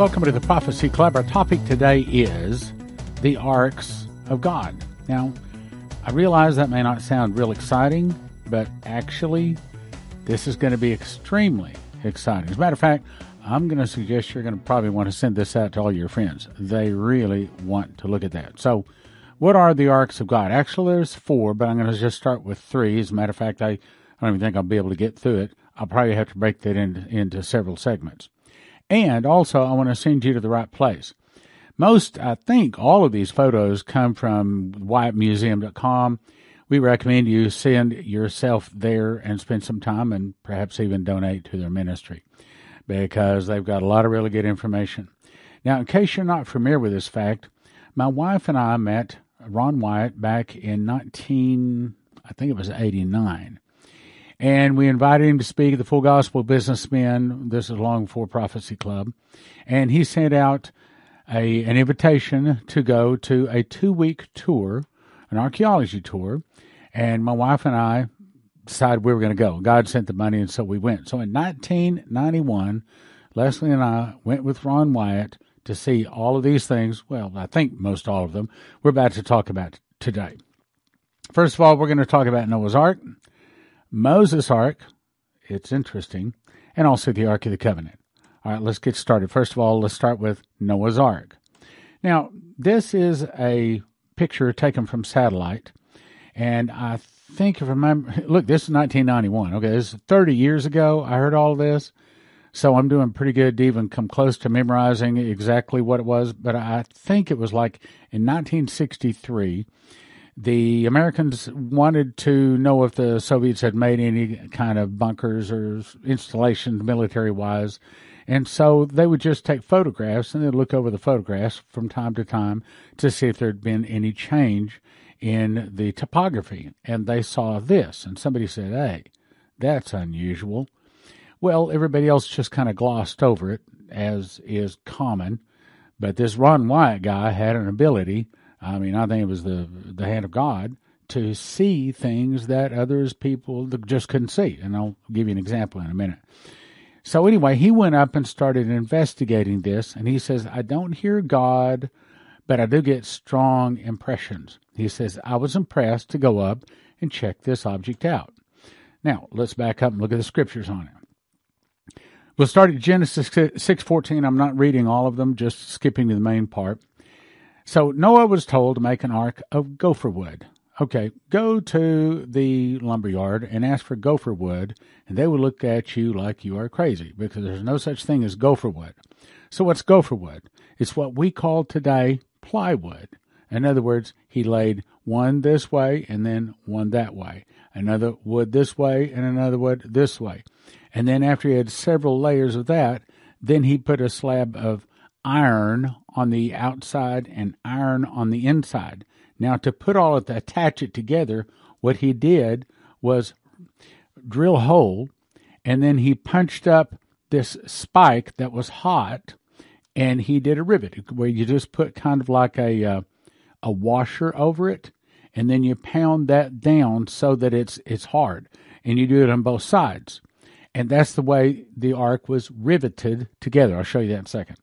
Welcome to the Prophecy Club. Our topic today is the arks of God. Now, I realize that may not sound real exciting, but actually, this is going to be extremely exciting. As a matter of fact, I'm going to suggest you're going to probably want to send this out to all your friends. They really want to look at that. So, what are the arks of God? Actually, there's four, but I'm going to just start with three. As a matter of fact, I, I don't even think I'll be able to get through it. I'll probably have to break that into, into several segments. And also, I want to send you to the right place. Most, I think, all of these photos come from WyattMuseum.com. We recommend you send yourself there and spend some time and perhaps even donate to their ministry because they've got a lot of really good information. Now, in case you're not familiar with this fact, my wife and I met Ron Wyatt back in 19, I think it was 89 and we invited him to speak at the Full Gospel Businessmen. This is long before Prophecy Club, and he sent out a an invitation to go to a two week tour, an archaeology tour, and my wife and I decided we were going to go. God sent the money, and so we went. So in 1991, Leslie and I went with Ron Wyatt to see all of these things. Well, I think most all of them we're about to talk about today. First of all, we're going to talk about Noah's Ark. Moses' Ark, it's interesting, and also the Ark of the Covenant. All right, let's get started. First of all, let's start with Noah's Ark. Now, this is a picture taken from satellite, and I think if I remember, look, this is 1991. Okay, this is 30 years ago. I heard all this, so I'm doing pretty good to even come close to memorizing exactly what it was. But I think it was like in 1963 the Americans wanted to know if the Soviets had made any kind of bunkers or installations military wise. And so they would just take photographs and they'd look over the photographs from time to time to see if there'd been any change in the topography. And they saw this, and somebody said, Hey, that's unusual. Well, everybody else just kind of glossed over it, as is common. But this Ron Wyatt guy had an ability I mean, I think it was the the hand of God to see things that others people just couldn't see. And I'll give you an example in a minute. So anyway, he went up and started investigating this, and he says, "I don't hear God, but I do get strong impressions." He says, "I was impressed to go up and check this object out." Now let's back up and look at the scriptures on it. We'll start at Genesis six fourteen. I'm not reading all of them, just skipping to the main part. So Noah was told to make an ark of gopher wood. Okay, go to the lumberyard and ask for gopher wood, and they will look at you like you are crazy because there's no such thing as gopher wood. So what's gopher wood? It's what we call today plywood. In other words, he laid one this way and then one that way, another wood this way and another wood this way. And then after he had several layers of that, then he put a slab of iron on the outside and iron on the inside. Now, to put all of that, attach it together, what he did was drill hole, and then he punched up this spike that was hot, and he did a rivet where you just put kind of like a uh, a washer over it, and then you pound that down so that it's it's hard, and you do it on both sides, and that's the way the ark was riveted together. I'll show you that in a second.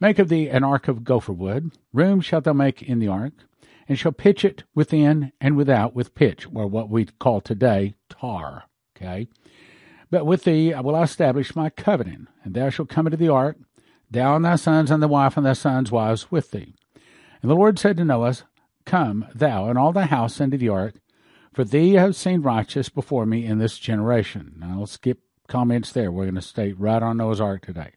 Make of thee an ark of gopher wood. Room shalt thou make in the ark, and shall pitch it within and without with pitch, or what we call today tar. Okay? But with thee I will establish my covenant, and thou shalt come into the ark, thou and thy sons and the wife and thy sons' wives with thee. And the Lord said to Noah, Come, thou and all thy house into the ark, for thee have seen righteous before me in this generation. Now, I'll skip comments there. We're going to stay right on Noah's ark today.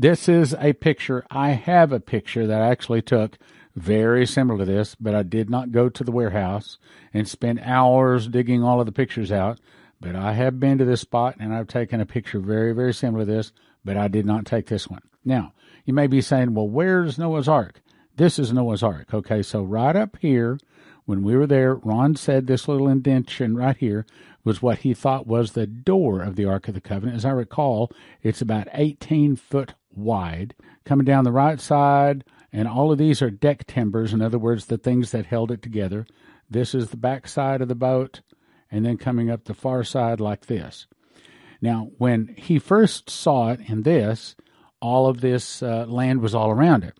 This is a picture. I have a picture that I actually took very similar to this, but I did not go to the warehouse and spend hours digging all of the pictures out. But I have been to this spot and I've taken a picture very, very similar to this, but I did not take this one. Now, you may be saying, well, where's Noah's Ark? This is Noah's Ark. Okay, so right up here, when we were there, Ron said this little indentation right here was what he thought was the door of the Ark of the Covenant. As I recall, it's about 18 foot wide, coming down the right side, and all of these are deck timbers, in other words, the things that held it together. This is the back side of the boat, and then coming up the far side like this. Now, when he first saw it in this, all of this uh, land was all around it.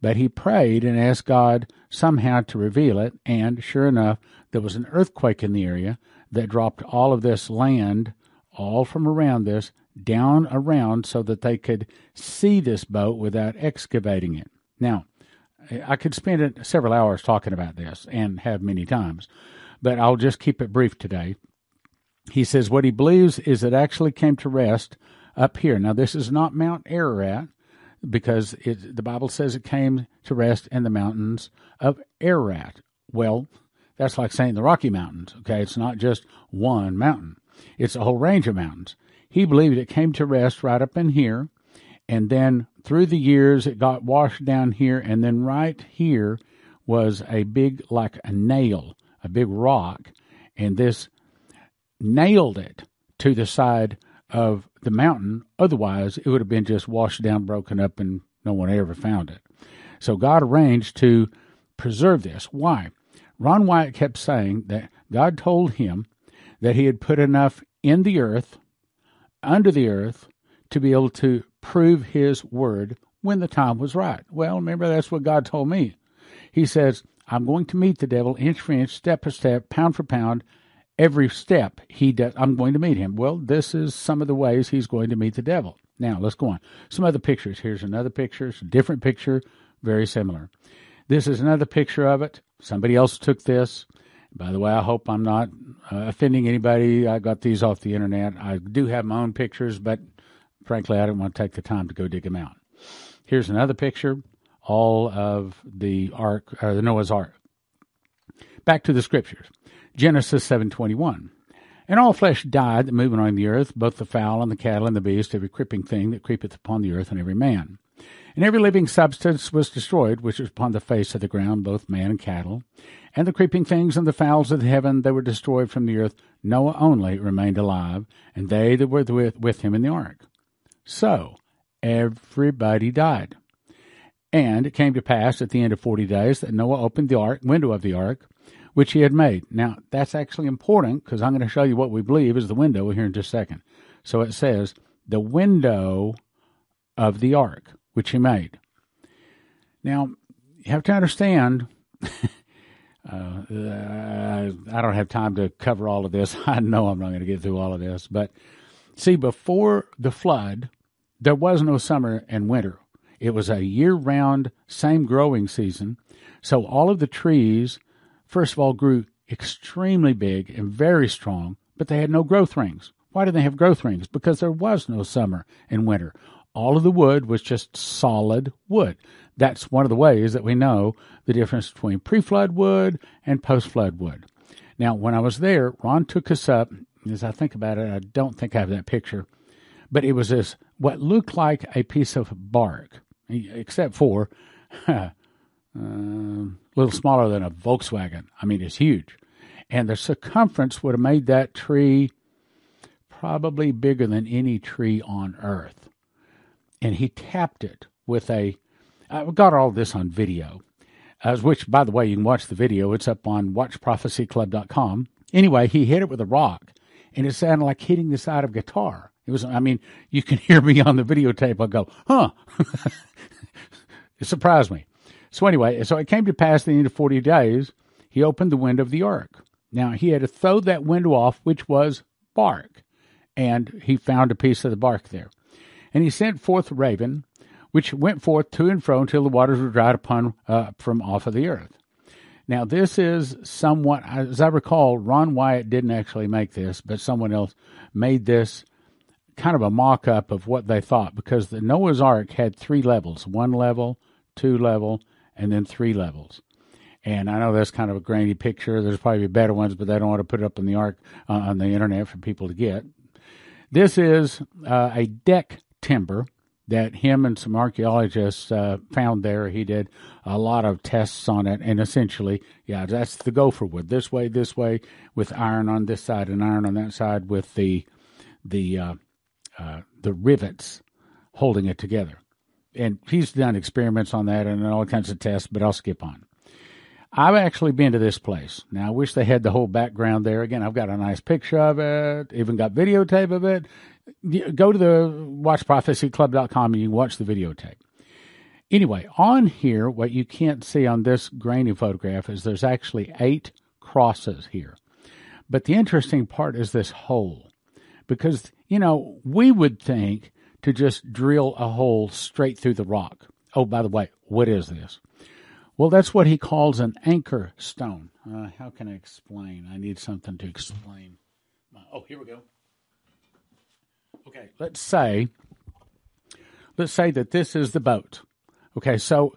But he prayed and asked God somehow to reveal it, and sure enough, there was an earthquake in the area that dropped all of this land, all from around this, down around so that they could see this boat without excavating it. Now, I could spend several hours talking about this and have many times, but I'll just keep it brief today. He says what he believes is it actually came to rest up here. Now, this is not Mount Ararat because it, the Bible says it came to rest in the mountains of Ararat. Well, that's like saying the Rocky Mountains. Okay, it's not just one mountain; it's a whole range of mountains. He believed it came to rest right up in here, and then through the years it got washed down here, and then right here was a big, like a nail, a big rock, and this nailed it to the side of the mountain. Otherwise, it would have been just washed down, broken up, and no one ever found it. So God arranged to preserve this. Why? Ron Wyatt kept saying that God told him that he had put enough in the earth, under the earth, to be able to prove his word when the time was right. Well, remember, that's what God told me. He says, I'm going to meet the devil inch for inch, step for step, pound for pound, every step he does, I'm going to meet him. Well, this is some of the ways he's going to meet the devil. Now, let's go on. Some other pictures. Here's another picture. It's a different picture, very similar. This is another picture of it. Somebody else took this. By the way, I hope I'm not uh, offending anybody. I got these off the internet. I do have my own pictures, but frankly, I didn't want to take the time to go dig them out. Here's another picture, all of the ark, or the Noah's Ark. Back to the scriptures. Genesis 7:21. And all flesh died that moving on the earth, both the fowl and the cattle and the beast, every creeping thing that creepeth upon the earth, and every man. And every living substance was destroyed, which was upon the face of the ground, both man and cattle. And the creeping things and the fowls of the heaven, they were destroyed from the earth. Noah only remained alive, and they that were with, with him in the ark. So, everybody died. And it came to pass at the end of forty days that Noah opened the ark, window of the ark, which he had made. Now, that's actually important because I'm going to show you what we believe is the window here in just a second. So it says, the window of the ark, which he made. Now, you have to understand, uh, I don't have time to cover all of this. I know I'm not going to get through all of this. But see, before the flood, there was no summer and winter. It was a year round, same growing season. So all of the trees first of all, grew extremely big and very strong, but they had no growth rings. Why did they have growth rings? Because there was no summer and winter. All of the wood was just solid wood. That's one of the ways that we know the difference between pre flood wood and post flood wood. Now, when I was there, Ron took us up. As I think about it, I don't think I have that picture, but it was this what looked like a piece of bark, except for a uh, little smaller than a Volkswagen. I mean, it's huge. And the circumference would have made that tree probably bigger than any tree on earth. And he tapped it with a. I've got all this on video, as which, by the way, you can watch the video. It's up on watchprophecyclub.com. Anyway, he hit it with a rock, and it sounded like hitting the side of a guitar. It was, I mean, you can hear me on the videotape. I go, huh. it surprised me. So anyway, so it came to pass the end of forty days, he opened the window of the ark. Now he had to throw that window off, which was bark, and he found a piece of the bark there. And he sent forth raven, which went forth to and fro until the waters were dried upon uh, from off of the earth. Now this is somewhat, as I recall, Ron Wyatt didn't actually make this, but someone else made this kind of a mock up of what they thought because the Noah's Ark had three levels: one level, two level, and then three levels. And I know that's kind of a grainy picture. There's probably better ones, but they don't want to put it up on the ark uh, on the internet for people to get. This is uh, a deck timber that him and some archaeologists uh, found there. He did a lot of tests on it, and essentially, yeah, that's the gopher wood. This way, this way, with iron on this side and iron on that side, with the the uh, uh, the rivets holding it together and he's done experiments on that and all kinds of tests, but I'll skip on. I've actually been to this place. Now, I wish they had the whole background there. Again, I've got a nice picture of it, even got videotape of it. Go to the watchprophecyclub.com and you watch the videotape. Anyway, on here, what you can't see on this grainy photograph is there's actually eight crosses here. But the interesting part is this hole. Because, you know, we would think to just drill a hole straight through the rock. Oh, by the way, what is this? Well, that's what he calls an anchor stone. Uh, how can I explain? I need something to explain. Oh, here we go. Okay, let's say let's say that this is the boat. Okay, so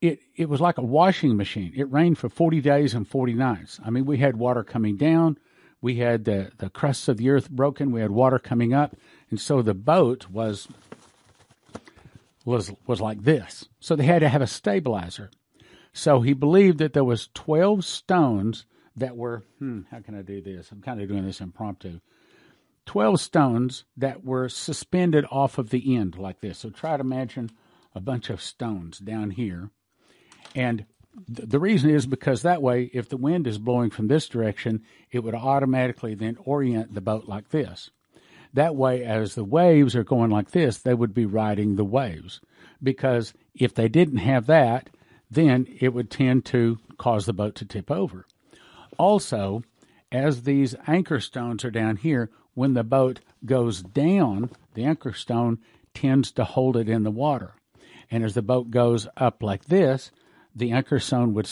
it it was like a washing machine. It rained for 40 days and 40 nights. I mean, we had water coming down, we had the the crusts of the earth broken, we had water coming up, and so the boat was was was like this. So they had to have a stabilizer. So he believed that there was 12 stones that were hmm, how can I do this? I'm kind of doing this impromptu. 12 stones that were suspended off of the end like this. So try to imagine a bunch of stones down here. And th- the reason is because that way, if the wind is blowing from this direction, it would automatically then orient the boat like this. That way, as the waves are going like this, they would be riding the waves. Because if they didn't have that, then it would tend to cause the boat to tip over. Also, as these anchor stones are down here, when the boat goes down, the anchor stone tends to hold it in the water. And as the boat goes up like this, the anchor stone would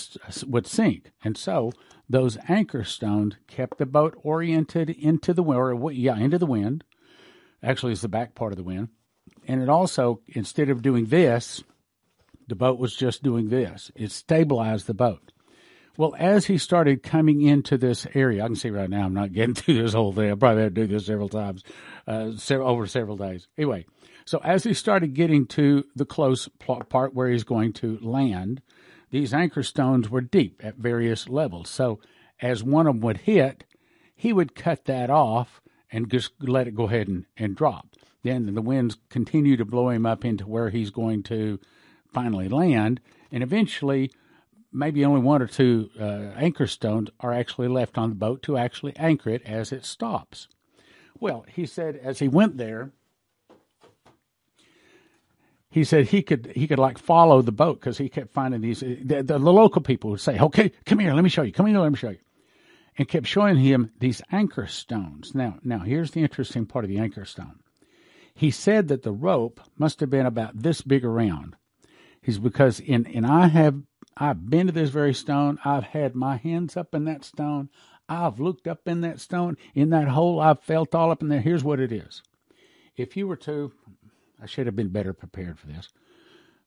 would sink. And so those anchor stones kept the boat oriented into the wind, or yeah, into the wind. Actually, it's the back part of the wind. And it also, instead of doing this, the boat was just doing this. It stabilized the boat. Well, as he started coming into this area, I can see right now I'm not getting through this whole thing. I probably had to do this several times, uh, over several days. Anyway, so as he started getting to the close part where he's going to land, these anchor stones were deep at various levels. So as one of them would hit, he would cut that off and just let it go ahead and, and drop. Then the winds continue to blow him up into where he's going to finally land, and eventually maybe only one or two uh, anchor stones are actually left on the boat to actually anchor it as it stops. Well, he said as he went there, he said he could he could like follow the boat because he kept finding these. The, the, local people would say, "Okay, come here, let me show you. Come here, let me show you," and kept showing him these anchor stones. Now, now here's the interesting part of the anchor stone. He said that the rope must have been about this big around. He's because in and I have I've been to this very stone. I've had my hands up in that stone. I've looked up in that stone, in that hole. I've felt all up in there. Here's what it is. If you were to, I should have been better prepared for this.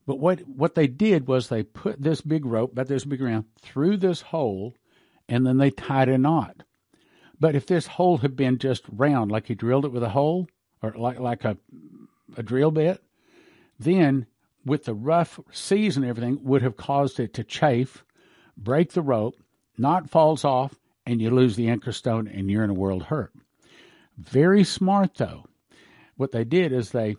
But what what they did was they put this big rope, about this big round, through this hole, and then they tied a knot. But if this hole had been just round, like you drilled it with a hole, or like like a a drill bit, then with the rough seas and everything would have caused it to chafe, break the rope, knot falls off, and you lose the anchor stone and you're in a world hurt. Very smart though. What they did is they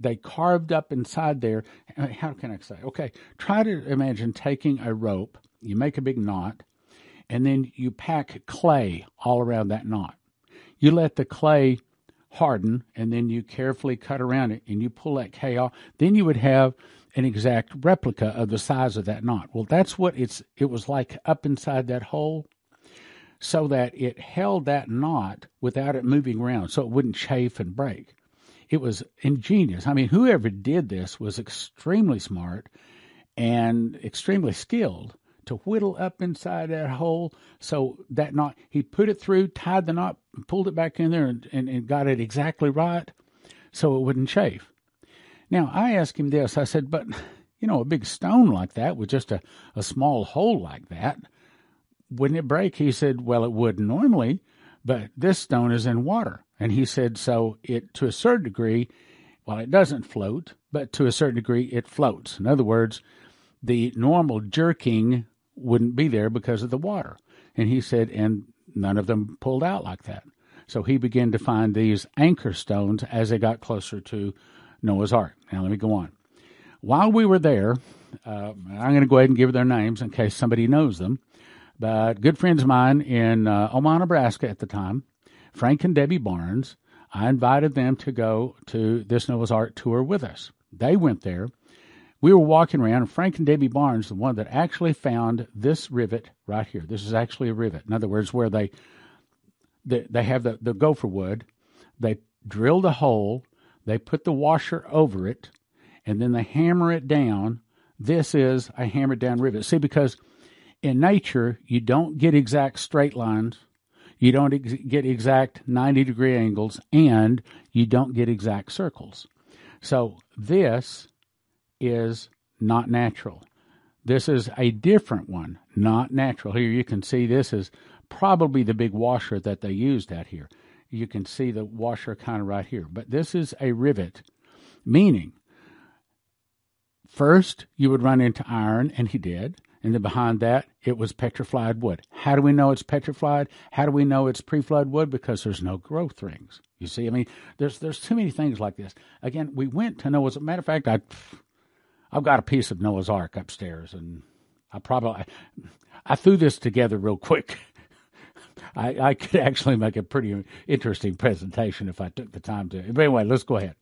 they carved up inside there. How can I say? Okay, try to imagine taking a rope. You make a big knot, and then you pack clay all around that knot. You let the clay harden, and then you carefully cut around it and you pull that K off, then you would have an exact replica of the size of that knot. Well, that's what it's it was like up inside that hole so that it held that knot without it moving around so it wouldn't chafe and break. It was ingenious. I mean, whoever did this was extremely smart and extremely skilled to whittle up inside that hole so that knot he put it through tied the knot pulled it back in there and, and, and got it exactly right so it wouldn't chafe. Now i asked him this. I said but you know a big stone like that with just a, a small hole like that wouldn't it break? He said well it would normally but this stone is in water. And he said so it to a certain degree well it doesn't float but to a certain degree it floats. In other words the normal jerking wouldn't be there because of the water. And he said, and none of them pulled out like that. So he began to find these anchor stones as they got closer to Noah's Ark. Now, let me go on. While we were there, uh, I'm going to go ahead and give their names in case somebody knows them. But good friends of mine in uh, Omaha, Nebraska at the time, Frank and Debbie Barnes, I invited them to go to this Noah's Ark tour with us. They went there. We were walking around, Frank and Debbie Barnes, the one that actually found this rivet right here. This is actually a rivet. In other words, where they they, they have the, the gopher wood, they drilled a hole, they put the washer over it, and then they hammer it down. This is a hammered down rivet. See, because in nature, you don't get exact straight lines, you don't ex- get exact 90 degree angles, and you don't get exact circles. So this is not natural. This is a different one, not natural. Here you can see this is probably the big washer that they used out here. You can see the washer kind of right here. But this is a rivet, meaning first you would run into iron, and he did. And then behind that, it was petrified wood. How do we know it's petrified? How do we know it's pre-flood wood? Because there's no growth rings. You see, I mean, there's there's too many things like this. Again, we went to Noah's. Matter of fact, I I've got a piece of Noah's Ark upstairs, and I probably I, threw this together real quick. I, I could actually make a pretty interesting presentation if I took the time to. But anyway, let's go ahead.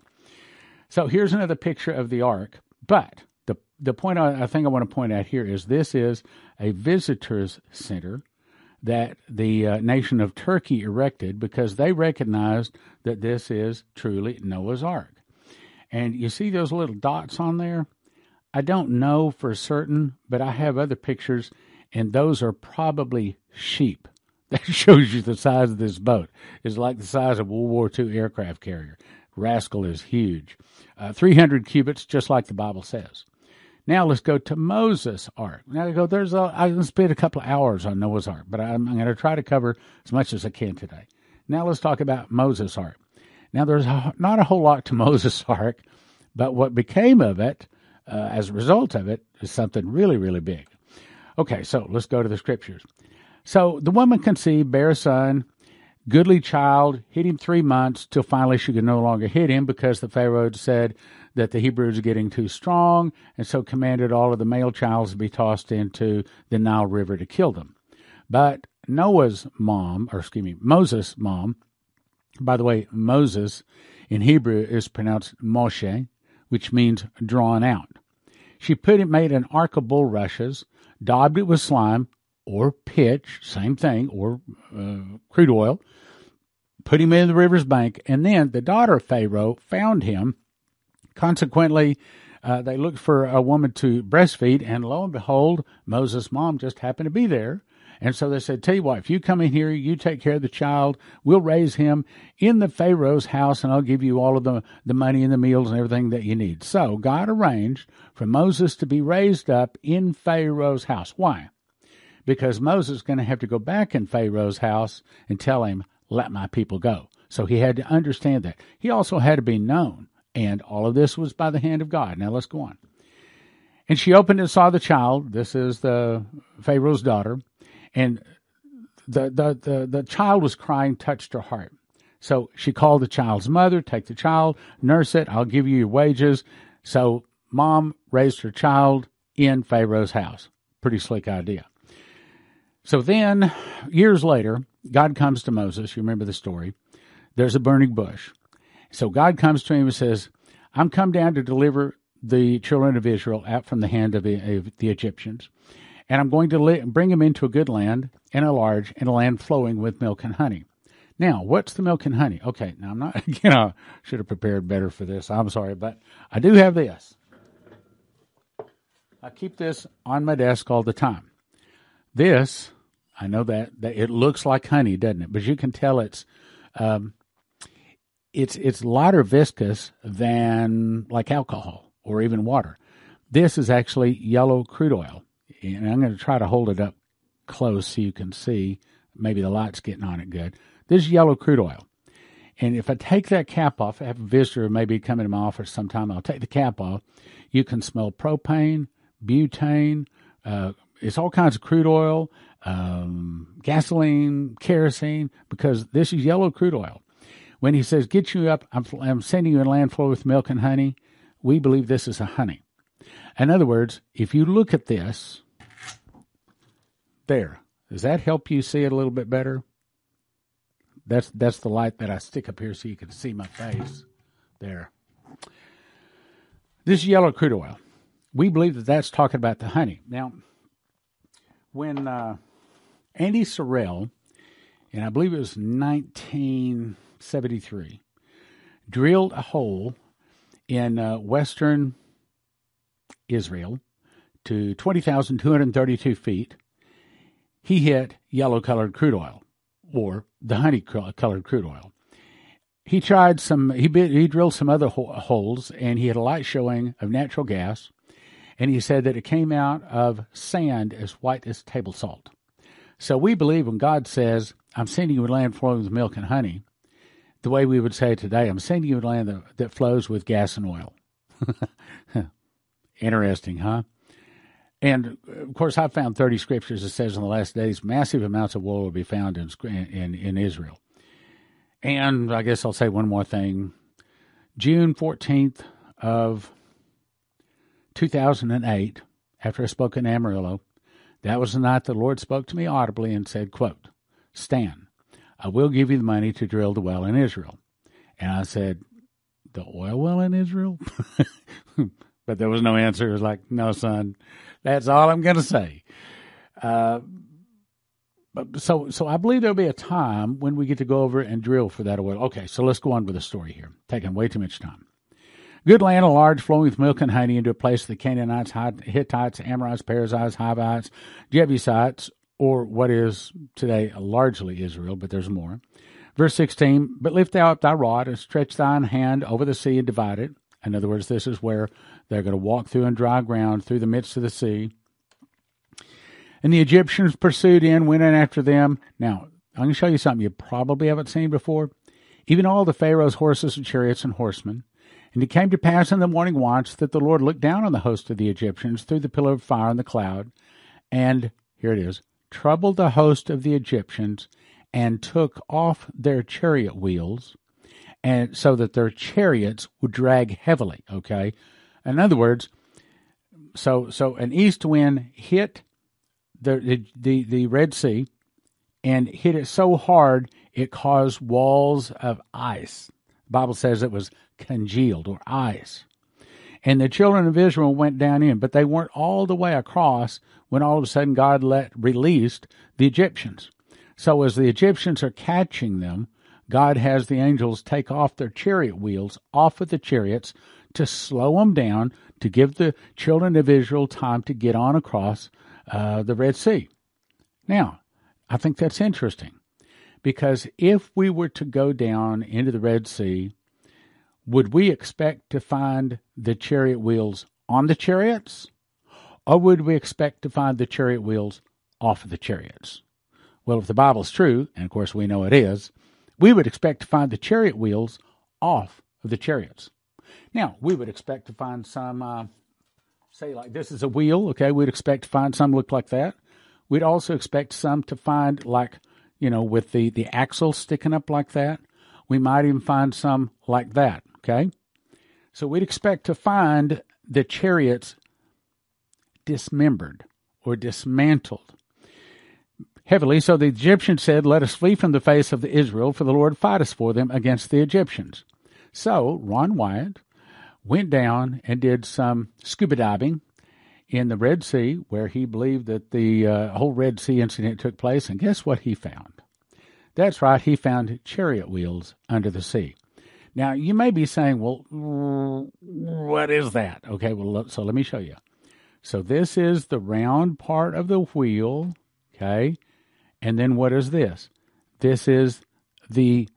So here's another picture of the ark. But the the point I, I think I want to point out here is this is a visitors center that the uh, nation of Turkey erected because they recognized that this is truly Noah's Ark. And you see those little dots on there? I don't know for certain, but I have other pictures, and those are probably sheep. That shows you the size of this boat. It's like the size of World War II aircraft carrier. Rascal is huge. Uh, 300 cubits, just like the Bible says. Now let's go to Moses' Ark. Now I go. There's a. I can spend a couple of hours on Noah's Ark, but I'm, I'm going to try to cover as much as I can today. Now let's talk about Moses' Ark. Now there's a, not a whole lot to Moses' Ark, but what became of it uh, as a result of it is something really, really big. Okay, so let's go to the scriptures. So the woman conceived, bare a son, goodly child, hid him three months till finally she could no longer hit him because the Pharaoh said that the Hebrews getting too strong, and so commanded all of the male childs to be tossed into the Nile River to kill them. But Noah's mom, or excuse me, Moses' mom, by the way, Moses in Hebrew is pronounced Moshe, which means drawn out. She put it, made an ark of bulrushes, daubed it with slime, or pitch, same thing, or uh, crude oil, put him in the river's bank, and then the daughter of Pharaoh found him. Consequently, uh, they looked for a woman to breastfeed, and lo and behold, Moses' mom just happened to be there. And so they said, Tell you what, if you come in here, you take care of the child, we'll raise him in the Pharaoh's house, and I'll give you all of the, the money and the meals and everything that you need. So God arranged for Moses to be raised up in Pharaoh's house. Why? because Moses is going to have to go back in Pharaoh's house and tell him, let my people go. So he had to understand that. He also had to be known. And all of this was by the hand of God. Now let's go on. And she opened and saw the child. This is the Pharaoh's daughter. And the, the, the, the child was crying, touched her heart. So she called the child's mother, take the child, nurse it, I'll give you your wages. So mom raised her child in Pharaoh's house. Pretty slick idea. So then, years later, God comes to Moses. You remember the story. There's a burning bush. So God comes to him and says, I'm come down to deliver the children of Israel out from the hand of the, of the Egyptians. And I'm going to li- bring them into a good land and a large and a land flowing with milk and honey. Now, what's the milk and honey? Okay, now I'm not, you know, should have prepared better for this. I'm sorry, but I do have this. I keep this on my desk all the time. This, I know that, that it looks like honey, doesn't it? But you can tell it's um, it's it's lighter viscous than like alcohol or even water. This is actually yellow crude oil, and I'm going to try to hold it up close so you can see. Maybe the light's getting on it good. This is yellow crude oil. And if I take that cap off, I have a visitor maybe coming to my office sometime, I'll take the cap off. You can smell propane, butane, uh, it's all kinds of crude oil, um, gasoline, kerosene, because this is yellow crude oil. When he says, Get you up, I'm, I'm sending you a land flow with milk and honey, we believe this is a honey. In other words, if you look at this, there, does that help you see it a little bit better? That's that's the light that I stick up here so you can see my face. There. This yellow crude oil. We believe that that's talking about the honey. Now, when uh, Andy Sorrell, and I believe it was 1973, drilled a hole in uh, western Israel to 20,232 feet, he hit yellow colored crude oil or the honey colored crude oil. He tried some, he, bit, he drilled some other ho- holes and he had a light showing of natural gas. And he said that it came out of sand as white as table salt. So we believe when God says, I'm sending you a land flowing with milk and honey, the way we would say today, I'm sending you a land that, that flows with gas and oil. Interesting, huh? And uh, of course, I've found 30 scriptures that says in the last days, massive amounts of oil will be found in, in, in Israel. And I guess I'll say one more thing. June 14th of 2008, after I spoke in Amarillo, that was the night the Lord spoke to me audibly and said, quote, Stan, I will give you the money to drill the well in Israel. And I said, the oil well in Israel? but there was no answer. It was like, no, son, that's all I'm going to say. Uh, so, so I believe there'll be a time when we get to go over and drill for that oil. Okay, so let's go on with the story here. Taking way too much time. Good land, a large, flowing with milk and honey, into a place of the Canaanites, Hittites, Amorites, Perizzites, Hivites, Jebusites, or what is today largely Israel, but there's more. Verse 16, but lift thou up thy rod and stretch thine hand over the sea and divide it. In other words, this is where they're going to walk through on dry ground through the midst of the sea. And the Egyptians pursued in, went in after them. Now, I'm going to show you something you probably haven't seen before. Even all the Pharaoh's horses and chariots and horsemen. And it came to pass in the morning watch that the Lord looked down on the host of the Egyptians through the pillar of fire and the cloud, and, here it is, troubled the host of the Egyptians, and took off their chariot wheels, and so that their chariots would drag heavily. Okay, in other words, so so an east wind hit the the the, the Red Sea and hit it so hard it caused walls of ice. The Bible says it was congealed or ice. And the children of Israel went down in, but they weren't all the way across when all of a sudden God let released the Egyptians. So as the Egyptians are catching them, God has the angels take off their chariot wheels off of the chariots to slow them down, to give the children of Israel time to get on across uh, the Red Sea. Now, I think that's interesting because if we were to go down into the Red Sea, would we expect to find the chariot wheels on the chariots? Or would we expect to find the chariot wheels off of the chariots? Well, if the Bible is true, and of course we know it is, we would expect to find the chariot wheels off of the chariots. Now, we would expect to find some, uh, say, like this is a wheel, okay? We'd expect to find some look like that. We'd also expect some to find like, you know, with the, the axle sticking up like that. We might even find some like that, okay? So we'd expect to find the chariots dismembered or dismantled heavily. So the Egyptians said, Let us flee from the face of the Israel, for the Lord fight us for them against the Egyptians. So Ron Wyatt went down and did some scuba diving in the Red Sea, where he believed that the uh, whole Red Sea incident took place. And guess what he found? That's right, he found chariot wheels under the sea. Now, you may be saying, well, what is that? Okay, well, so let me show you. So, this is the round part of the wheel, okay? And then what is this? This is the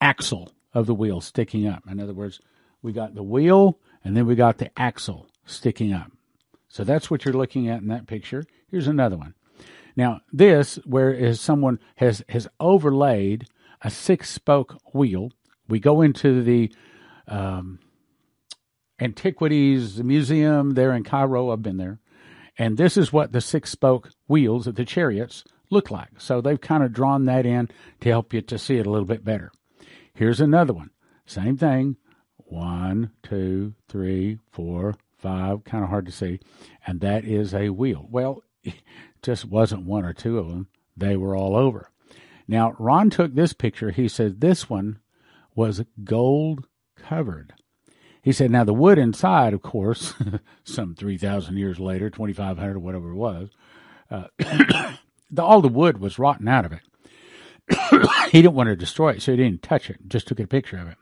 axle of the wheel sticking up. In other words, we got the wheel and then we got the axle sticking up. So that's what you're looking at in that picture. Here's another one. Now, this, where is someone has, has overlaid a six spoke wheel. We go into the um, Antiquities Museum there in Cairo. I've been there. And this is what the six spoke wheels of the chariots look like. So they've kind of drawn that in to help you to see it a little bit better. Here's another one. Same thing. One, two, three, four, five. Kind of hard to see. And that is a wheel. Well, just wasn't one or two of them. They were all over. Now, Ron took this picture. He said this one was gold covered. He said, now the wood inside, of course, some 3,000 years later, 2,500 or whatever it was, uh, the, all the wood was rotten out of it. he didn't want to destroy it, so he didn't touch it, just took a picture of it.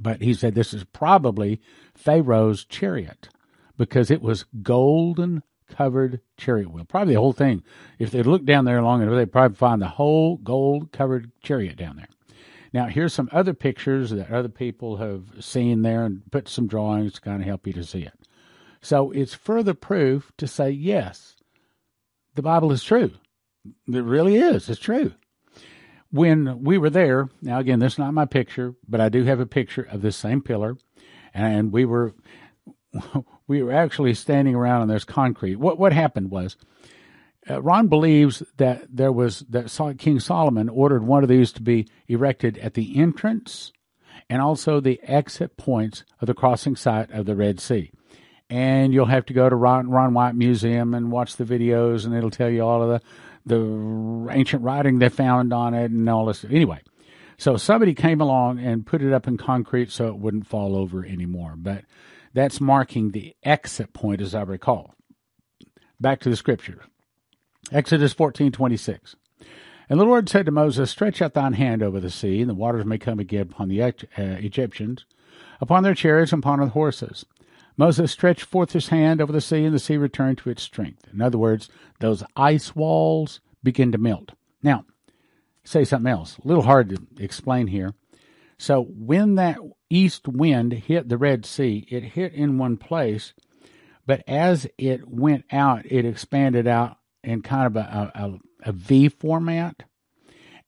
But he said this is probably Pharaoh's chariot because it was golden covered chariot wheel. Probably the whole thing. If they looked down there long enough, they'd probably find the whole gold covered chariot down there. Now, here's some other pictures that other people have seen there and put some drawings to kind of help you to see it. So it's further proof to say, yes, the Bible is true. It really is. It's true. When we were there, now again, this is not my picture, but I do have a picture of this same pillar, and we were we were actually standing around on this concrete. What what happened was, uh, Ron believes that there was that King Solomon ordered one of these to be erected at the entrance and also the exit points of the crossing site of the Red Sea. And you'll have to go to Ron, Ron Wyatt Museum and watch the videos, and it'll tell you all of the the ancient writing they found on it and all this. Anyway, so somebody came along and put it up in concrete so it wouldn't fall over anymore. But that's marking the exit point, as I recall. Back to the scripture. Exodus fourteen twenty six. And the Lord said to Moses, Stretch out thine hand over the sea, and the waters may come again upon the uh, Egyptians, upon their chariots, and upon their horses. Moses stretched forth his hand over the sea, and the sea returned to its strength. In other words, those ice walls begin to melt. Now, say something else. A little hard to explain here. So when that east wind hit the Red Sea, it hit in one place, but as it went out, it expanded out in kind of a, a, a V format.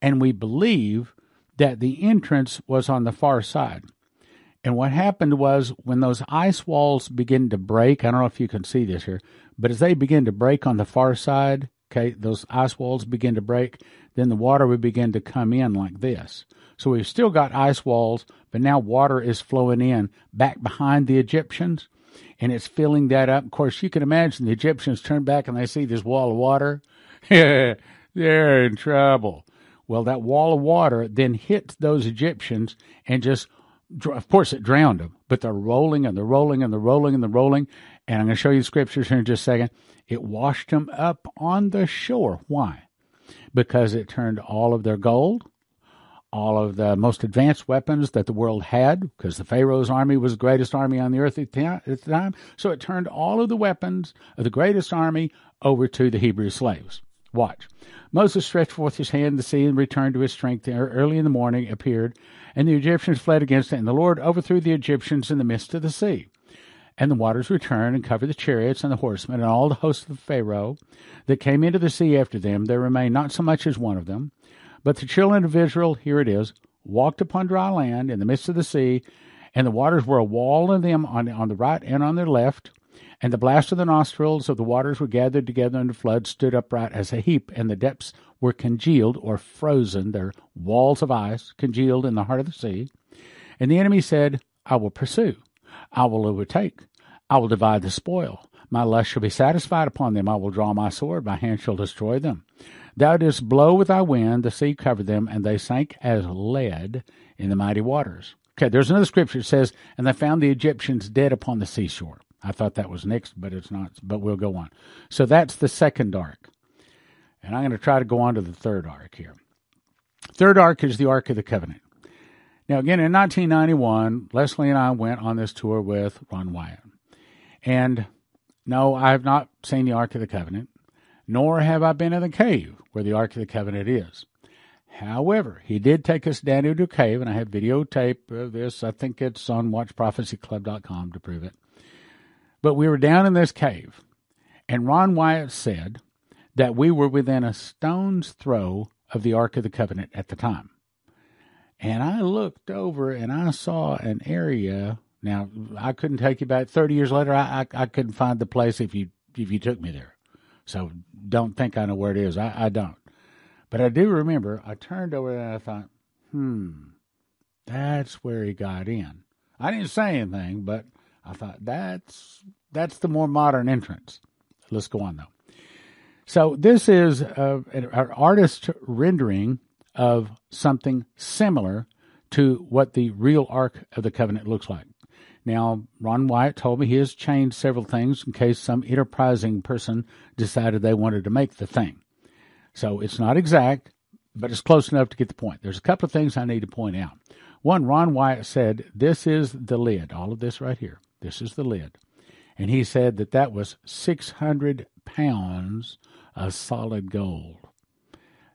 And we believe that the entrance was on the far side. And what happened was when those ice walls begin to break, I don't know if you can see this here, but as they begin to break on the far side, okay, those ice walls begin to break, then the water would begin to come in like this. So we've still got ice walls, but now water is flowing in back behind the Egyptians and it's filling that up. Of course, you can imagine the Egyptians turn back and they see this wall of water. They're in trouble. Well, that wall of water then hits those Egyptians and just, of course, it drowned them, but they're rolling and they're rolling and they're rolling and they're rolling. And I'm going to show you the scriptures here in just a second. It washed them up on the shore. Why? Because it turned all of their gold, all of the most advanced weapons that the world had, because the Pharaoh's army was the greatest army on the earth at the time. So it turned all of the weapons of the greatest army over to the Hebrew slaves. Watch. Moses stretched forth his hand to the sea and returned to his strength. Early in the morning appeared, and the Egyptians fled against it, and the Lord overthrew the Egyptians in the midst of the sea. And the waters returned and covered the chariots and the horsemen and all the hosts of Pharaoh that came into the sea after them. There remained not so much as one of them. But the children of Israel, here it is, walked upon dry land in the midst of the sea, and the waters were a wall in them on, on the right and on their left. And the blast of the nostrils of the waters were gathered together, and the flood stood upright as a heap, and the depths were congealed or frozen, their walls of ice congealed in the heart of the sea. And the enemy said, I will pursue, I will overtake, I will divide the spoil. My lust shall be satisfied upon them. I will draw my sword, my hand shall destroy them. Thou didst blow with thy wind, the sea covered them, and they sank as lead in the mighty waters. Okay, there's another scripture that says, and they found the Egyptians dead upon the seashore. I thought that was next, but it's not, but we'll go on. So that's the second ark. And I'm going to try to go on to the third ark here. Third ark is the Ark of the Covenant. Now, again, in 1991, Leslie and I went on this tour with Ron Wyatt. And no, I have not seen the Ark of the Covenant nor have I been in the cave where the Ark of the Covenant is. However, he did take us down into a cave, and I have videotape of this. I think it's on WatchProphecyClub.com to prove it. But we were down in this cave, and Ron Wyatt said that we were within a stone's throw of the Ark of the Covenant at the time. And I looked over and I saw an area. Now I couldn't take you back. Thirty years later, I, I, I couldn't find the place if you if you took me there. So don't think I know where it is. I, I don't. But I do remember I turned over and I thought, hmm, that's where he got in. I didn't say anything, but I thought that's that's the more modern entrance. Let's go on though. So this is uh, an artist rendering of something similar to what the real Ark of the Covenant looks like. Now, Ron Wyatt told me he has changed several things in case some enterprising person decided they wanted to make the thing. So it's not exact, but it's close enough to get the point. There's a couple of things I need to point out. One, Ron Wyatt said, This is the lid, all of this right here. This is the lid. And he said that that was 600 pounds of solid gold.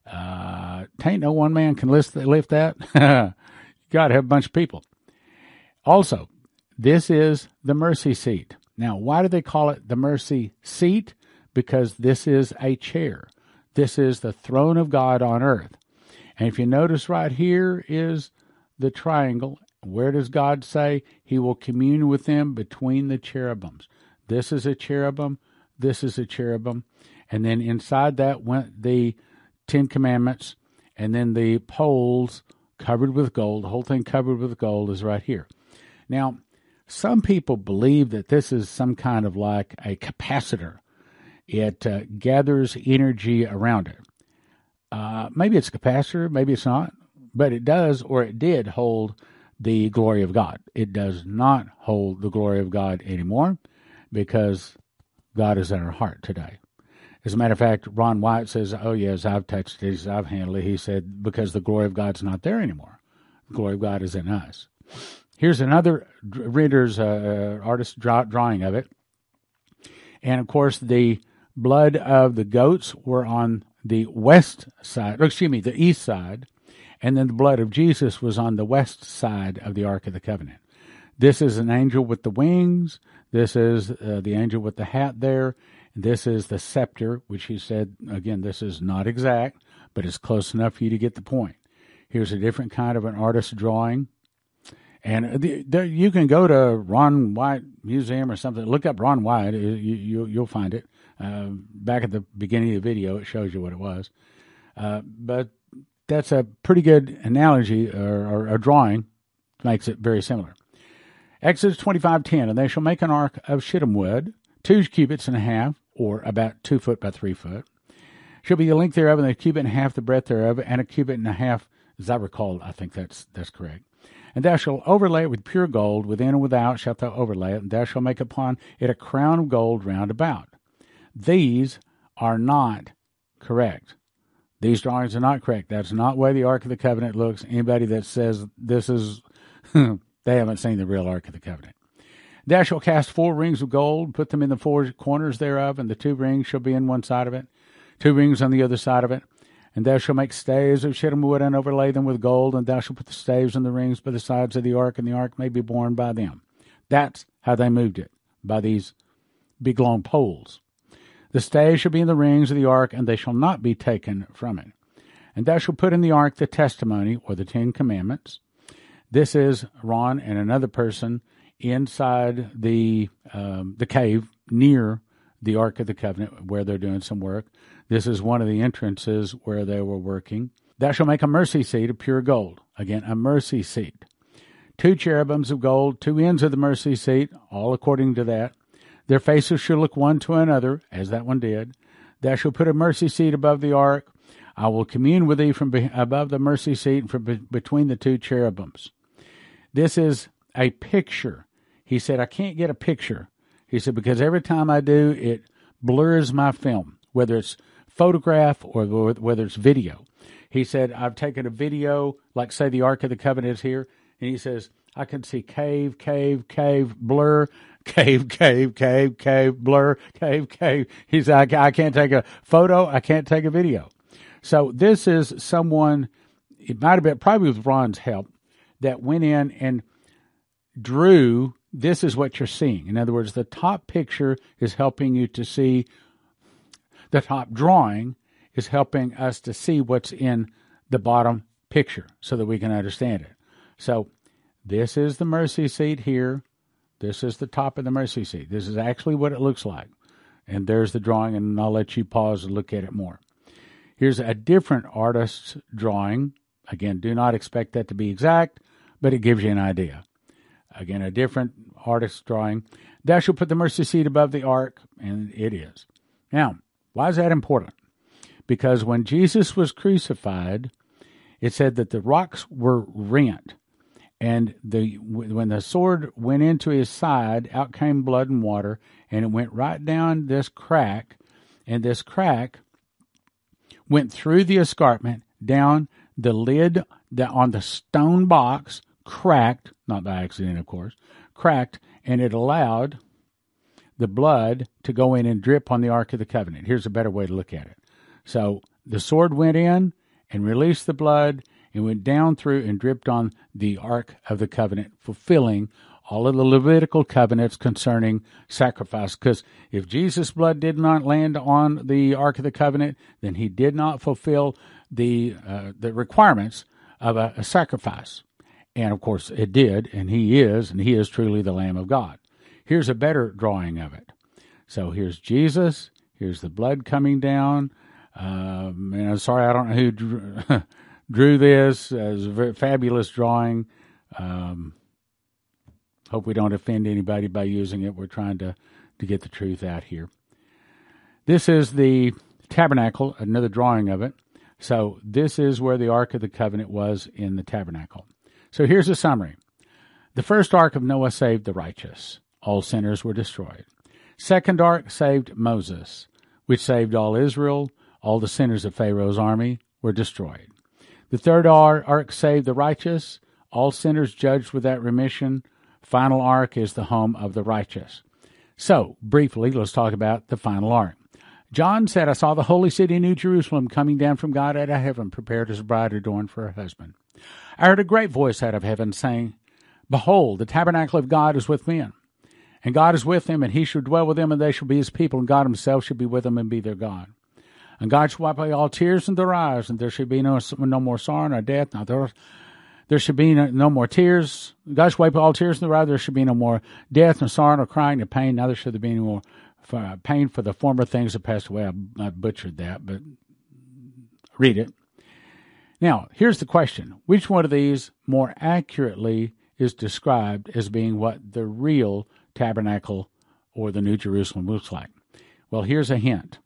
Uh, tain't no one man can lift, lift that. you got to have a bunch of people. Also, this is the mercy seat. Now, why do they call it the mercy seat? Because this is a chair. This is the throne of God on earth. And if you notice right here is the triangle. Where does God say he will commune with them between the cherubims? This is a cherubim. This is a cherubim. And then inside that went the Ten Commandments, and then the poles covered with gold. The whole thing covered with gold is right here. Now, some people believe that this is some kind of like a capacitor. It uh, gathers energy around it. Uh, maybe it's a capacitor, maybe it's not, but it does or it did hold the glory of God. It does not hold the glory of God anymore because God is in our heart today. As a matter of fact, Ron Wyatt says, Oh, yes, I've touched it, I've handled it. He said, Because the glory of God's not there anymore. The glory of God is in us. Here's another render's uh, artist draw- drawing of it. And of course, the blood of the goats were on the west side, excuse me, the east side, and then the blood of Jesus was on the west side of the Ark of the Covenant. This is an angel with the wings. This is uh, the angel with the hat there. This is the scepter, which he said, again, this is not exact, but it's close enough for you to get the point. Here's a different kind of an artist drawing. And the, the, you can go to Ron Wyatt Museum or something. Look up Ron Wyatt. You, you, you'll find it. Uh, back at the beginning of the video, it shows you what it was. Uh, but that's a pretty good analogy or, or, or drawing. Makes it very similar. Exodus 25:10, and they shall make an ark of shittim wood, two cubits and a half, or about two foot by three foot. Shall be the length thereof, and a cubit and a half the breadth thereof, and a cubit and a half, as I recall, I think that's that's correct. And thou shalt overlay it with pure gold, within and without shalt thou overlay it, and thou shalt make upon it a crown of gold round about. These are not correct. These drawings are not correct. That's not way the Ark of the Covenant looks. Anybody that says this is, they haven't seen the real Ark of the Covenant. Thou shalt cast four rings of gold, put them in the four corners thereof, and the two rings shall be in one side of it, two rings on the other side of it. And thou shalt make staves of shittim wood and overlay them with gold, and thou shalt put the staves and the rings by the sides of the ark, and the ark may be borne by them. That's how they moved it, by these big long poles. The staves shall be in the rings of the ark, and they shall not be taken from it. And thou shalt put in the ark the testimony, or the Ten Commandments. This is Ron and another person inside the um, the cave near the Ark of the Covenant, where they're doing some work. This is one of the entrances where they were working. Thou shalt make a mercy seat of pure gold. Again, a mercy seat. Two cherubims of gold, two ends of the mercy seat, all according to that. Their faces shall look one to another, as that one did. Thou shalt put a mercy seat above the ark. I will commune with thee from be- above the mercy seat and from be- between the two cherubims. This is a picture. He said, I can't get a picture. He said, because every time I do, it blurs my film, whether it's photograph or whether it's video. He said, I've taken a video, like say the Ark of the Covenant is here, and he says, I can see cave, cave, cave, blur, cave, cave, cave, cave, blur, cave, cave. He's I, I can't take a photo, I can't take a video. So this is someone, it might have been probably with Ron's help, that went in and drew this is what you're seeing. In other words, the top picture is helping you to see the top drawing is helping us to see what's in the bottom picture so that we can understand it. So this is the mercy seat here. This is the top of the mercy seat. This is actually what it looks like. And there's the drawing, and I'll let you pause and look at it more. Here's a different artist's drawing. Again, do not expect that to be exact, but it gives you an idea. Again, a different artist's drawing. Thou shalt put the mercy seat above the ark, and it is. Now, why is that important? Because when Jesus was crucified, it said that the rocks were rent. And the when the sword went into his side, out came blood and water, and it went right down this crack, and this crack went through the escarpment down the lid that on the stone box, cracked, not by accident, of course, cracked, and it allowed the blood to go in and drip on the Ark of the Covenant. Here's a better way to look at it. So the sword went in and released the blood and went down through and dripped on the Ark of the Covenant, fulfilling all of the Levitical covenants concerning sacrifice. Because if Jesus' blood did not land on the Ark of the Covenant, then he did not fulfill the uh, the requirements of a, a sacrifice. And of course, it did, and he is, and he is truly the Lamb of God. Here's a better drawing of it. So here's Jesus. Here's the blood coming down. Um, and I'm sorry, I don't know who drew, drew this. as a fabulous drawing. Um, hope we don't offend anybody by using it. We're trying to, to get the truth out here. This is the tabernacle, another drawing of it. So this is where the Ark of the Covenant was in the tabernacle. So here's a summary. The first ark of Noah saved the righteous. All sinners were destroyed. Second ark saved Moses, which saved all Israel. All the sinners of Pharaoh's army were destroyed. The third ark saved the righteous. All sinners judged without remission. Final ark is the home of the righteous. So, briefly, let's talk about the final ark. John said, I saw the holy city, New Jerusalem, coming down from God out of heaven, prepared as a bride adorned for her husband. I heard a great voice out of heaven saying, Behold, the tabernacle of God is with men, and God is with them, and he shall dwell with them, and they shall be his people, and God himself shall be with them and be their God. And God shall wipe away all tears from their eyes, and there shall be no, no more sorrow nor death. Now there, there should be no, no more tears. God shall wipe all tears from their eyes. There should be no more death, nor sorrow, nor crying, nor pain. Neither should there be any more for, uh, pain for the former things that passed away. I, I butchered that, but read it. Now, here's the question Which one of these more accurately is described as being what the real tabernacle or the New Jerusalem looks like? Well, here's a hint.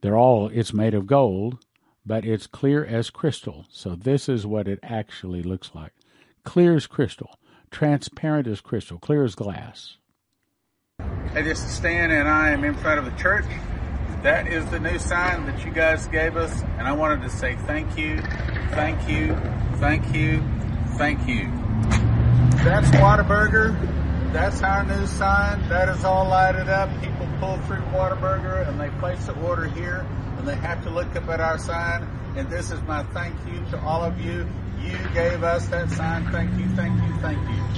They're all, it's made of gold, but it's clear as crystal. So this is what it actually looks like clear as crystal, transparent as crystal, clear as glass. I just stand and I am in front of the church that is the new sign that you guys gave us, and I wanted to say thank you, thank you, thank you, thank you. That's Whataburger. That's our new sign. That is all lighted up. People pull through Whataburger and they place the order here, and they have to look up at our sign. And this is my thank you to all of you. You gave us that sign. Thank you, thank you, thank you.